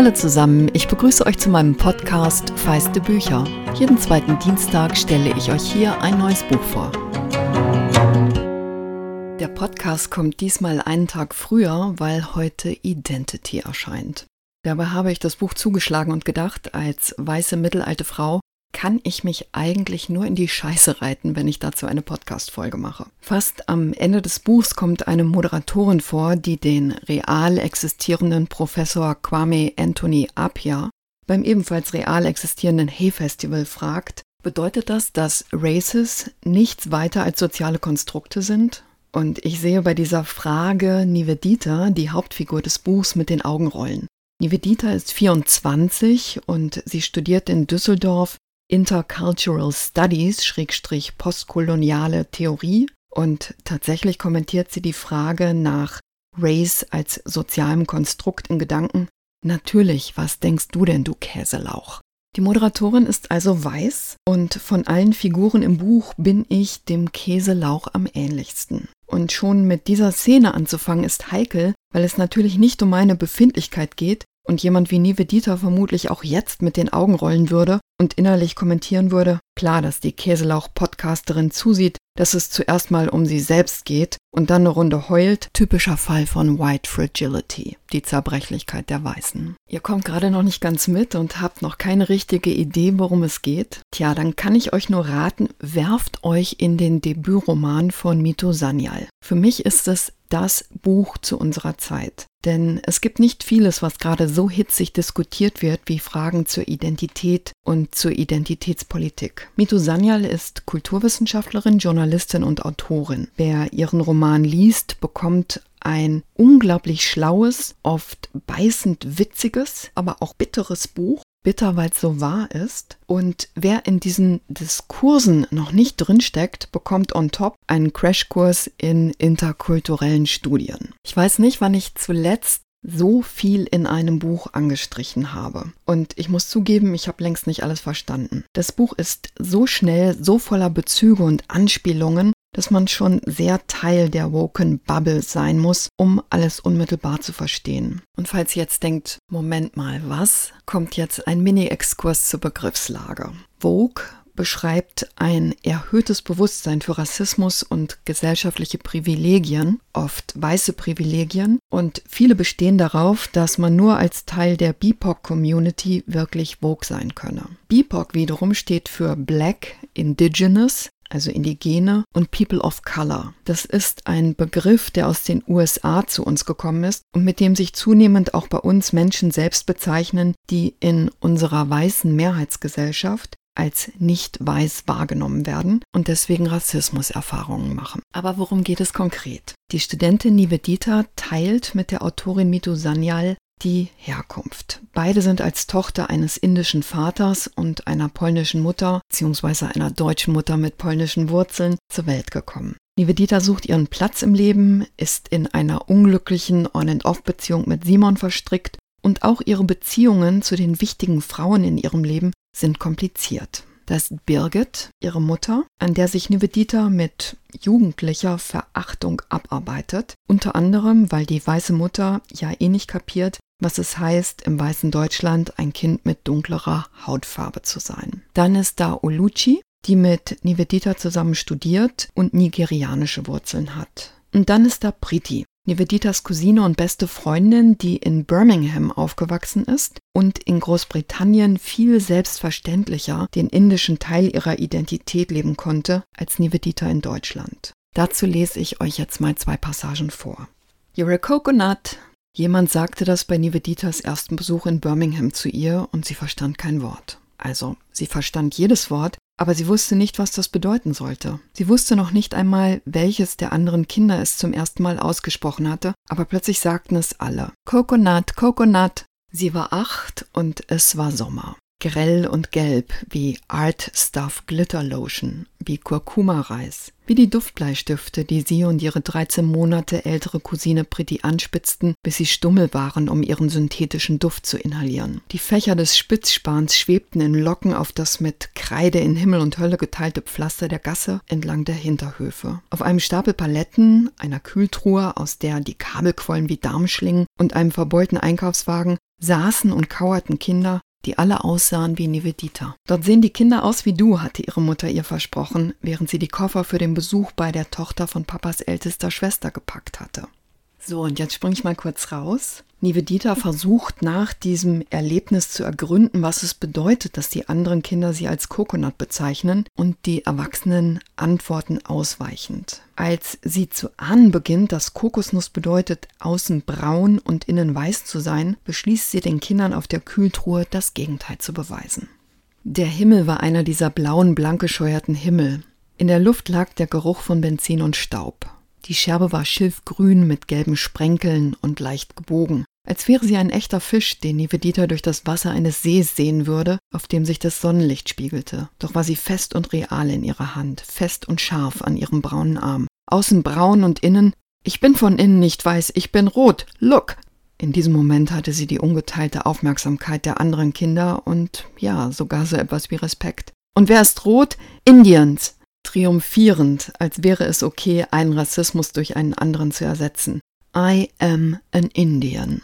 Hallo zusammen, ich begrüße euch zu meinem Podcast Feiste Bücher. Jeden zweiten Dienstag stelle ich euch hier ein neues Buch vor. Der Podcast kommt diesmal einen Tag früher, weil heute Identity erscheint. Dabei habe ich das Buch zugeschlagen und gedacht, als weiße mittelalte Frau kann ich mich eigentlich nur in die Scheiße reiten, wenn ich dazu eine Podcast-Folge mache. Fast am Ende des Buchs kommt eine Moderatorin vor, die den real existierenden Professor Kwame Anthony Apia beim ebenfalls real existierenden Hay Festival fragt, bedeutet das, dass Races nichts weiter als soziale Konstrukte sind? Und ich sehe bei dieser Frage Nivedita, die Hauptfigur des Buchs, mit den Augen rollen. Nivedita ist 24 und sie studiert in Düsseldorf Intercultural Studies, Schrägstrich postkoloniale Theorie. Und tatsächlich kommentiert sie die Frage nach Race als sozialem Konstrukt in Gedanken. Natürlich, was denkst du denn, du Käselauch? Die Moderatorin ist also weiß und von allen Figuren im Buch bin ich dem Käselauch am ähnlichsten. Und schon mit dieser Szene anzufangen ist heikel, weil es natürlich nicht um meine Befindlichkeit geht, und jemand wie Nivedita vermutlich auch jetzt mit den Augen rollen würde und innerlich kommentieren würde, klar, dass die Käselauch-Podcasterin zusieht, dass es zuerst mal um sie selbst geht und dann eine Runde heult. Typischer Fall von White Fragility, die Zerbrechlichkeit der Weißen. Ihr kommt gerade noch nicht ganz mit und habt noch keine richtige Idee, worum es geht. Tja, dann kann ich euch nur raten, werft euch in den Debütroman von Mito Sanyal. Für mich ist es das Buch zu unserer Zeit. Denn es gibt nicht vieles, was gerade so hitzig diskutiert wird wie Fragen zur Identität und zur Identitätspolitik. Mitu Sanyal ist Kulturwissenschaftlerin, Journalistin und Autorin. Wer ihren Roman liest, bekommt ein unglaublich schlaues, oft beißend witziges, aber auch bitteres Buch bitter, weil es so wahr ist. Und wer in diesen Diskursen noch nicht drinsteckt, bekommt on top einen Crashkurs in interkulturellen Studien. Ich weiß nicht, wann ich zuletzt so viel in einem Buch angestrichen habe. Und ich muss zugeben, ich habe längst nicht alles verstanden. Das Buch ist so schnell, so voller Bezüge und Anspielungen, dass man schon sehr Teil der Woken Bubble sein muss, um alles unmittelbar zu verstehen. Und falls ihr jetzt denkt, Moment mal, was? Kommt jetzt ein Mini-Exkurs zur Begriffslage. Vogue beschreibt ein erhöhtes Bewusstsein für Rassismus und gesellschaftliche Privilegien, oft weiße Privilegien, und viele bestehen darauf, dass man nur als Teil der BIPOC-Community wirklich Vogue sein könne. BIPOC wiederum steht für Black, Indigenous, also Indigene, und People of Color. Das ist ein Begriff, der aus den USA zu uns gekommen ist und mit dem sich zunehmend auch bei uns Menschen selbst bezeichnen, die in unserer weißen Mehrheitsgesellschaft als nicht weiß wahrgenommen werden und deswegen Rassismuserfahrungen machen. Aber worum geht es konkret? Die Studentin Nivedita teilt mit der Autorin Mitu Sanyal die Herkunft. Beide sind als Tochter eines indischen Vaters und einer polnischen Mutter bzw. einer deutschen Mutter mit polnischen Wurzeln zur Welt gekommen. Nivedita sucht ihren Platz im Leben, ist in einer unglücklichen On-and-Off-Beziehung mit Simon verstrickt und auch ihre Beziehungen zu den wichtigen Frauen in ihrem Leben sind kompliziert. Das ist Birgit, ihre Mutter, an der sich Nivedita mit jugendlicher Verachtung abarbeitet. Unter anderem, weil die weiße Mutter ja eh nicht kapiert, was es heißt, im weißen Deutschland ein Kind mit dunklerer Hautfarbe zu sein. Dann ist da Oluchi, die mit Nivedita zusammen studiert und nigerianische Wurzeln hat. Und dann ist da Priti, Niveditas Cousine und beste Freundin, die in Birmingham aufgewachsen ist und in Großbritannien viel selbstverständlicher den indischen Teil ihrer Identität leben konnte als Nivedita in Deutschland. Dazu lese ich euch jetzt mal zwei Passagen vor. You're a coconut, Jemand sagte das bei Niveditas ersten Besuch in Birmingham zu ihr und sie verstand kein Wort. Also, sie verstand jedes Wort, aber sie wusste nicht, was das bedeuten sollte. Sie wusste noch nicht einmal, welches der anderen Kinder es zum ersten Mal ausgesprochen hatte, aber plötzlich sagten es alle. Coconut, Coconut. Sie war acht und es war Sommer. Grell und gelb wie Art Stuff Glitter Lotion, wie Kurkuma-Reis, wie die Duftbleistifte, die sie und ihre 13 Monate ältere Cousine Pretty anspitzten, bis sie stummel waren, um ihren synthetischen Duft zu inhalieren. Die Fächer des Spitzspans schwebten in Locken auf das mit Kreide in Himmel und Hölle geteilte Pflaster der Gasse entlang der Hinterhöfe. Auf einem Stapel Paletten, einer Kühltruhe, aus der die Kabel quollen wie Darmschlingen, und einem verbeulten Einkaufswagen saßen und kauerten Kinder, die alle aussahen wie Nivedita. Dort sehen die Kinder aus wie du, hatte ihre Mutter ihr versprochen, während sie die Koffer für den Besuch bei der Tochter von Papas ältester Schwester gepackt hatte. So, und jetzt springe ich mal kurz raus. Nivedita versucht nach diesem Erlebnis zu ergründen, was es bedeutet, dass die anderen Kinder sie als Coconut bezeichnen und die Erwachsenen antworten ausweichend. Als sie zu ahnen beginnt, dass Kokosnuss bedeutet, außen braun und innen weiß zu sein, beschließt sie den Kindern auf der Kühltruhe das Gegenteil zu beweisen. Der Himmel war einer dieser blauen, blank gescheuerten Himmel. In der Luft lag der Geruch von Benzin und Staub. Die Scherbe war schilfgrün mit gelben Sprenkeln und leicht gebogen, als wäre sie ein echter Fisch, den Nivedita durch das Wasser eines Sees sehen würde, auf dem sich das Sonnenlicht spiegelte. Doch war sie fest und real in ihrer Hand, fest und scharf an ihrem braunen Arm. Außen braun und innen, ich bin von innen nicht weiß, ich bin rot, look! In diesem Moment hatte sie die ungeteilte Aufmerksamkeit der anderen Kinder und ja, sogar so etwas wie Respekt. Und wer ist rot? Indians! triumphierend, als wäre es okay, einen Rassismus durch einen anderen zu ersetzen. I am an Indian.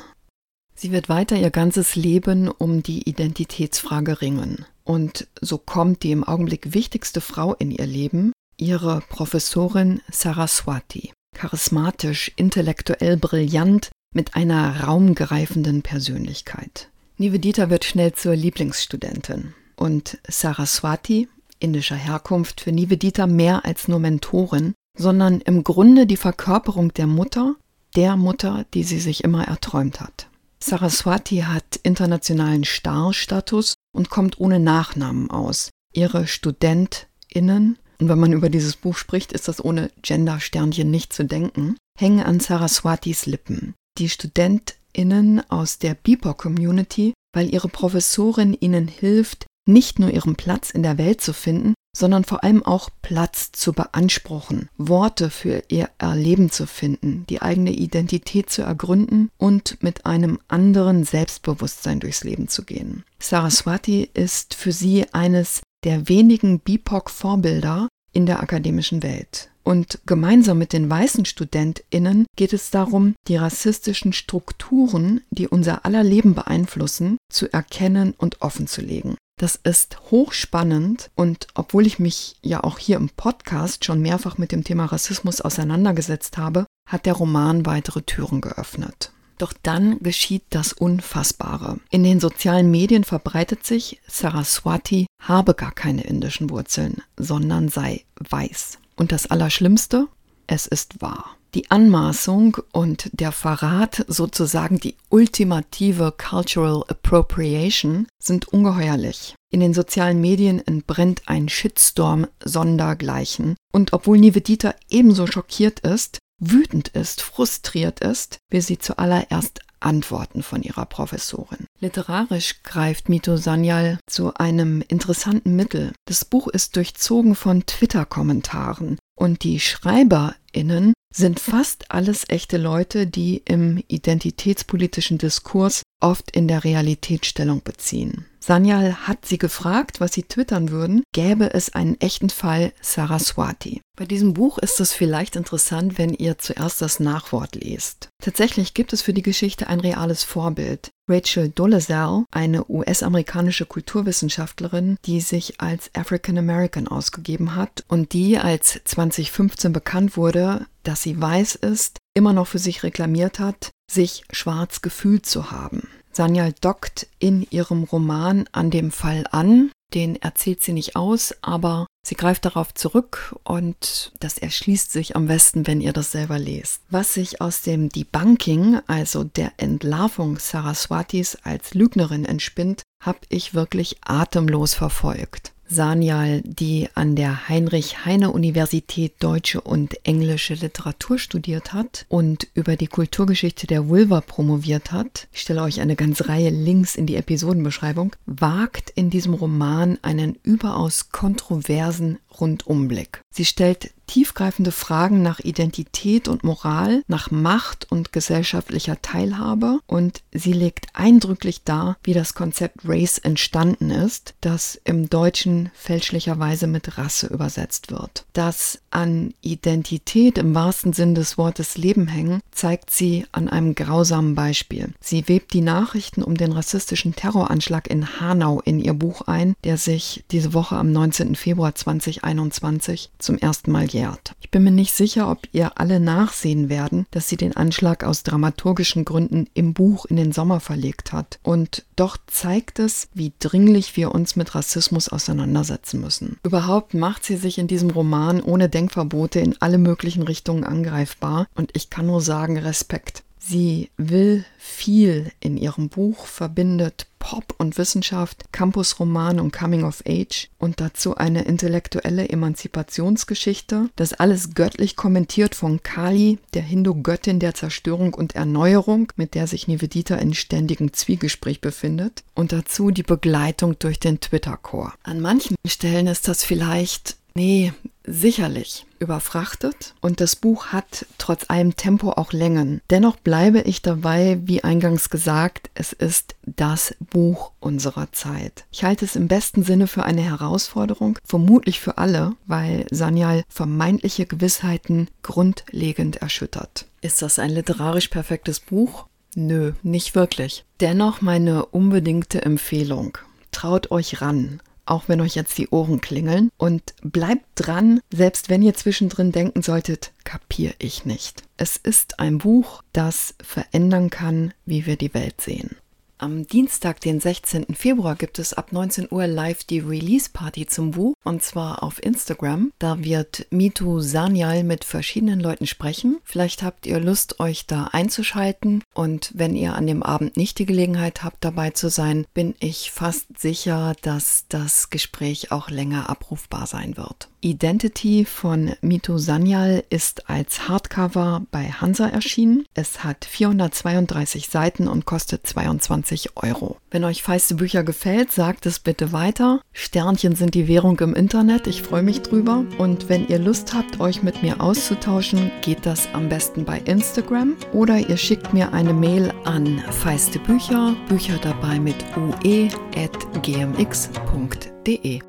Sie wird weiter ihr ganzes Leben um die Identitätsfrage ringen. Und so kommt die im Augenblick wichtigste Frau in ihr Leben, ihre Professorin Saraswati. Charismatisch, intellektuell brillant, mit einer raumgreifenden Persönlichkeit. Nivedita wird schnell zur Lieblingsstudentin. Und Saraswati, indischer Herkunft für Nivedita mehr als nur Mentorin, sondern im Grunde die Verkörperung der Mutter, der Mutter, die sie sich immer erträumt hat. Saraswati hat internationalen Star-Status und kommt ohne Nachnamen aus. Ihre StudentInnen, und wenn man über dieses Buch spricht, ist das ohne Gender-Sternchen nicht zu denken, hängen an Saraswatis Lippen. Die StudentInnen aus der BIPOC-Community, weil ihre Professorin ihnen hilft, nicht nur ihren Platz in der Welt zu finden, sondern vor allem auch Platz zu beanspruchen, Worte für ihr Erleben zu finden, die eigene Identität zu ergründen und mit einem anderen Selbstbewusstsein durchs Leben zu gehen. Saraswati ist für sie eines der wenigen BIPOC-Vorbilder in der akademischen Welt. Und gemeinsam mit den weißen Studentinnen geht es darum, die rassistischen Strukturen, die unser aller Leben beeinflussen, zu erkennen und offenzulegen. Das ist hochspannend und obwohl ich mich ja auch hier im Podcast schon mehrfach mit dem Thema Rassismus auseinandergesetzt habe, hat der Roman weitere Türen geöffnet. Doch dann geschieht das Unfassbare. In den sozialen Medien verbreitet sich, Saraswati habe gar keine indischen Wurzeln, sondern sei weiß. Und das Allerschlimmste, es ist wahr. Die Anmaßung und der Verrat, sozusagen die ultimative Cultural Appropriation, sind ungeheuerlich. In den sozialen Medien entbrennt ein Shitstorm sondergleichen. Und obwohl Nivedita ebenso schockiert ist, wütend ist, frustriert ist, will sie zuallererst Antworten von ihrer Professorin. Literarisch greift Mito Sanyal zu einem interessanten Mittel. Das Buch ist durchzogen von Twitter-Kommentaren und die SchreiberInnen sind fast alles echte Leute, die im identitätspolitischen Diskurs oft in der Realität Stellung beziehen. Sanyal hat sie gefragt, was sie twittern würden, gäbe es einen echten Fall Saraswati. Bei diesem Buch ist es vielleicht interessant, wenn ihr zuerst das Nachwort lest. Tatsächlich gibt es für die Geschichte ein reales Vorbild. Rachel Dolezal, eine US-amerikanische Kulturwissenschaftlerin, die sich als African American ausgegeben hat und die als 2015 bekannt wurde, dass sie weiß ist, immer noch für sich reklamiert hat, sich schwarz gefühlt zu haben. Sanyal dockt in ihrem Roman an dem Fall an, den erzählt sie nicht aus, aber sie greift darauf zurück und das erschließt sich am besten, wenn ihr das selber lest. Was sich aus dem Debunking, also der Entlarvung Saraswatis als Lügnerin entspinnt, habe ich wirklich atemlos verfolgt. Sanial, die an der Heinrich-Heine-Universität Deutsche und Englische Literatur studiert hat und über die Kulturgeschichte der Vulva promoviert hat, ich stelle euch eine ganze Reihe Links in die Episodenbeschreibung, wagt in diesem Roman einen überaus kontroversen Rundumblick. Sie stellt tiefgreifende Fragen nach Identität und Moral, nach Macht und gesellschaftlicher Teilhabe und sie legt eindrücklich dar, wie das Konzept Race entstanden ist, das im Deutschen fälschlicherweise mit Rasse übersetzt wird. Dass an Identität im wahrsten Sinn des Wortes Leben hängen, zeigt sie an einem grausamen Beispiel. Sie webt die Nachrichten um den rassistischen Terroranschlag in Hanau in ihr Buch ein, der sich diese Woche am 19. Februar 2021 zum ersten Mal jährt. Ich bin mir nicht sicher, ob ihr alle nachsehen werden, dass sie den Anschlag aus dramaturgischen Gründen im Buch in den Sommer verlegt hat. Und doch zeigt es, wie dringlich wir uns mit Rassismus auseinandersetzen müssen. Überhaupt macht sie sich in diesem Roman ohne Denkverbote in alle möglichen Richtungen angreifbar und ich kann nur sagen Respekt. Sie will viel in ihrem Buch, verbindet Pop und Wissenschaft, Campusroman und Coming of Age und dazu eine intellektuelle Emanzipationsgeschichte. Das alles göttlich kommentiert von Kali, der Hindu-Göttin der Zerstörung und Erneuerung, mit der sich Nivedita in ständigem Zwiegespräch befindet. Und dazu die Begleitung durch den Twitter-Chor. An manchen Stellen ist das vielleicht Nee, sicherlich überfrachtet und das Buch hat trotz allem Tempo auch Längen. Dennoch bleibe ich dabei, wie eingangs gesagt, es ist das Buch unserer Zeit. Ich halte es im besten Sinne für eine Herausforderung, vermutlich für alle, weil Sanyal vermeintliche Gewissheiten grundlegend erschüttert. Ist das ein literarisch perfektes Buch? Nö, nicht wirklich. Dennoch meine unbedingte Empfehlung. Traut euch ran auch wenn euch jetzt die Ohren klingeln. Und bleibt dran, selbst wenn ihr zwischendrin denken solltet, kapier ich nicht. Es ist ein Buch, das verändern kann, wie wir die Welt sehen. Am Dienstag, den 16. Februar, gibt es ab 19 Uhr live die Release-Party zum Buch und zwar auf Instagram. Da wird Mitu Sanyal mit verschiedenen Leuten sprechen. Vielleicht habt ihr Lust, euch da einzuschalten und wenn ihr an dem Abend nicht die Gelegenheit habt, dabei zu sein, bin ich fast sicher, dass das Gespräch auch länger abrufbar sein wird. Identity von Mito Sanyal ist als Hardcover bei Hansa erschienen. Es hat 432 Seiten und kostet 22 Euro. Wenn euch feiste Bücher gefällt, sagt es bitte weiter. Sternchen sind die Währung im Internet, ich freue mich drüber. Und wenn ihr Lust habt, euch mit mir auszutauschen, geht das am besten bei Instagram oder ihr schickt mir eine Mail an feiste Bücher, dabei mit ue at gmx.de.